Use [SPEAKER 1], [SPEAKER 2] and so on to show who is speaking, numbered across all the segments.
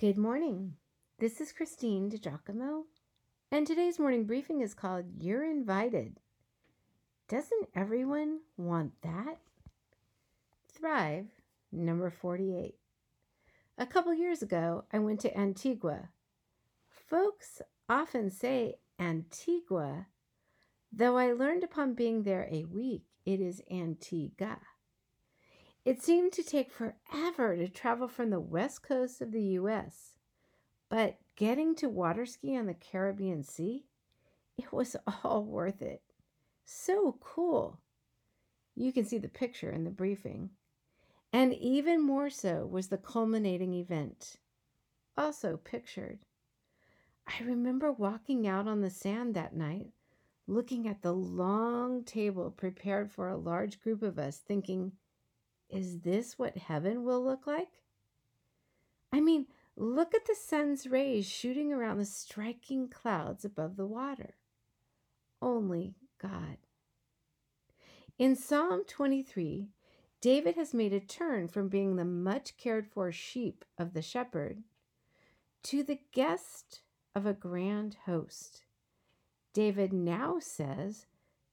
[SPEAKER 1] Good morning. This is Christine DiGiacomo, and today's morning briefing is called You're Invited. Doesn't everyone want that? Thrive, number 48. A couple years ago, I went to Antigua. Folks often say Antigua, though I learned upon being there a week it is Antigua. It seemed to take forever to travel from the west coast of the US, but getting to water ski on the Caribbean Sea, it was all worth it. So cool. You can see the picture in the briefing. And even more so was the culminating event, also pictured. I remember walking out on the sand that night, looking at the long table prepared for a large group of us, thinking, is this what heaven will look like? I mean, look at the sun's rays shooting around the striking clouds above the water. Only God. In Psalm 23, David has made a turn from being the much cared for sheep of the shepherd to the guest of a grand host. David now says,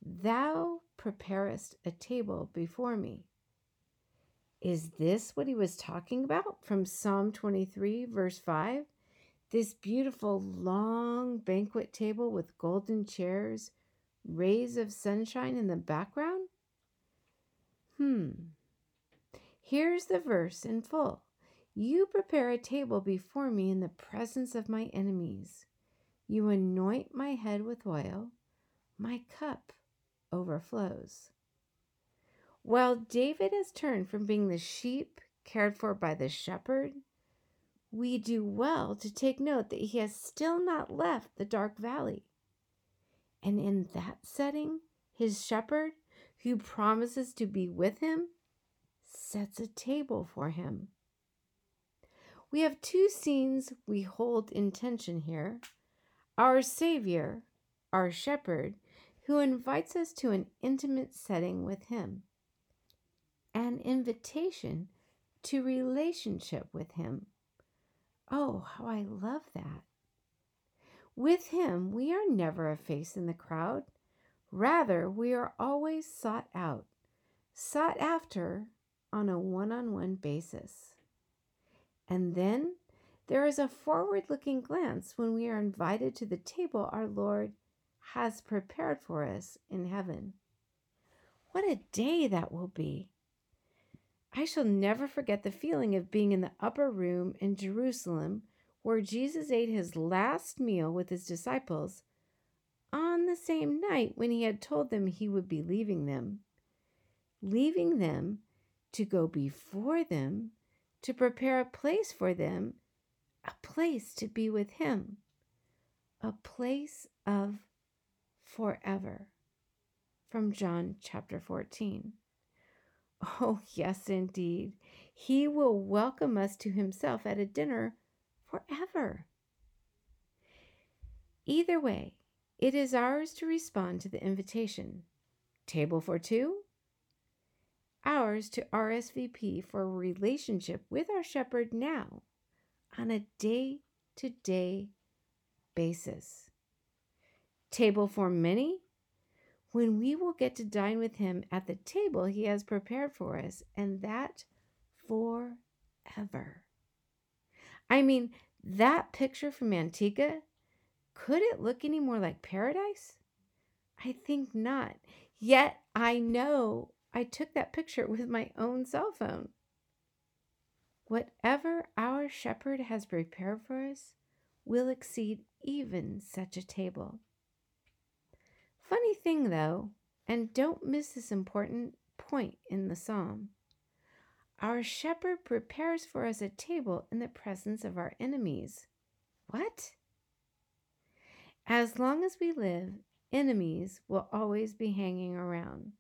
[SPEAKER 1] Thou preparest a table before me. Is this what he was talking about from Psalm 23, verse 5? This beautiful long banquet table with golden chairs, rays of sunshine in the background? Hmm. Here's the verse in full You prepare a table before me in the presence of my enemies. You anoint my head with oil, my cup overflows. While David has turned from being the sheep cared for by the shepherd, we do well to take note that he has still not left the dark valley. And in that setting, his shepherd, who promises to be with him, sets a table for him. We have two scenes we hold in tension here our Savior, our shepherd, who invites us to an intimate setting with him an invitation to relationship with Him. Oh, how I love that. With Him, we are never a face in the crowd. Rather, we are always sought out, sought after on a one on one basis. And then there is a forward looking glance when we are invited to the table our Lord has prepared for us in heaven. What a day that will be! I shall never forget the feeling of being in the upper room in Jerusalem where Jesus ate his last meal with his disciples on the same night when he had told them he would be leaving them, leaving them to go before them to prepare a place for them, a place to be with him, a place of forever. From John chapter 14. Oh, yes, indeed. He will welcome us to himself at a dinner forever. Either way, it is ours to respond to the invitation. Table for two? Ours to RSVP for a relationship with our shepherd now on a day to day basis. Table for many? When we will get to dine with him at the table he has prepared for us, and that forever. I mean, that picture from Antigua, could it look any more like paradise? I think not. Yet I know I took that picture with my own cell phone. Whatever our shepherd has prepared for us will exceed even such a table. Funny thing, though, and don't miss this important point in the psalm. Our shepherd prepares for us a table in the presence of our enemies. What? As long as we live, enemies will always be hanging around.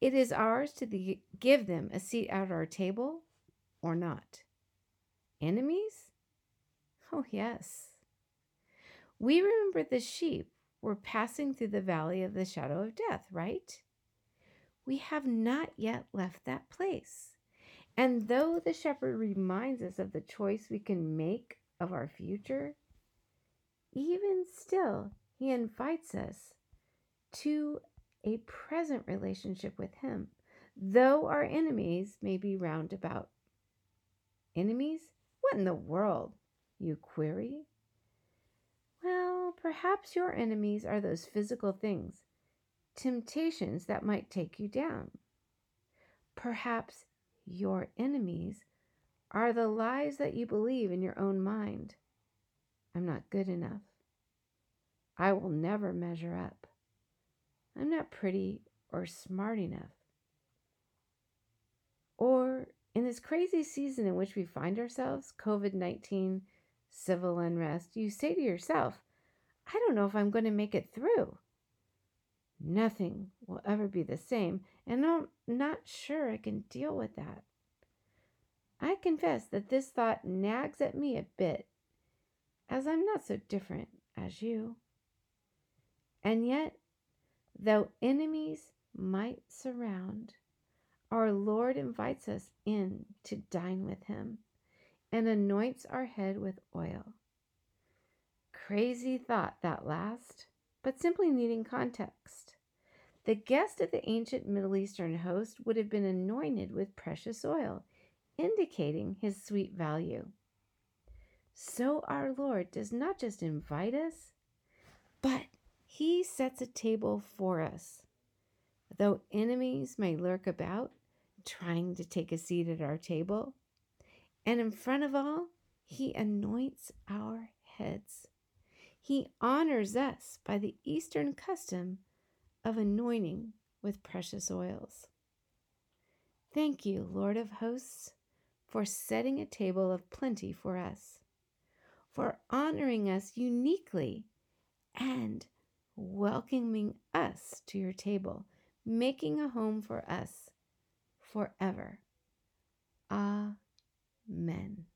[SPEAKER 1] It is ours to the, give them a seat at our table or not. Enemies? Oh, yes. We remember the sheep we're passing through the valley of the shadow of death, right? We have not yet left that place. And though the shepherd reminds us of the choice we can make of our future, even still, he invites us to a present relationship with him, though our enemies may be roundabout. Enemies? What in the world? You query. Perhaps your enemies are those physical things, temptations that might take you down. Perhaps your enemies are the lies that you believe in your own mind. I'm not good enough. I will never measure up. I'm not pretty or smart enough. Or in this crazy season in which we find ourselves, COVID 19, civil unrest, you say to yourself, I don't know if I'm going to make it through. Nothing will ever be the same, and I'm not sure I can deal with that. I confess that this thought nags at me a bit, as I'm not so different as you. And yet, though enemies might surround, our Lord invites us in to dine with Him and anoints our head with oil. Crazy thought that last, but simply needing context. The guest of the ancient Middle Eastern host would have been anointed with precious oil, indicating his sweet value. So our Lord does not just invite us, but he sets a table for us. Though enemies may lurk about, trying to take a seat at our table, and in front of all, he anoints our heads. He honors us by the Eastern custom of anointing with precious oils. Thank you, Lord of hosts, for setting a table of plenty for us, for honoring us uniquely, and welcoming us to your table, making a home for us forever. Amen.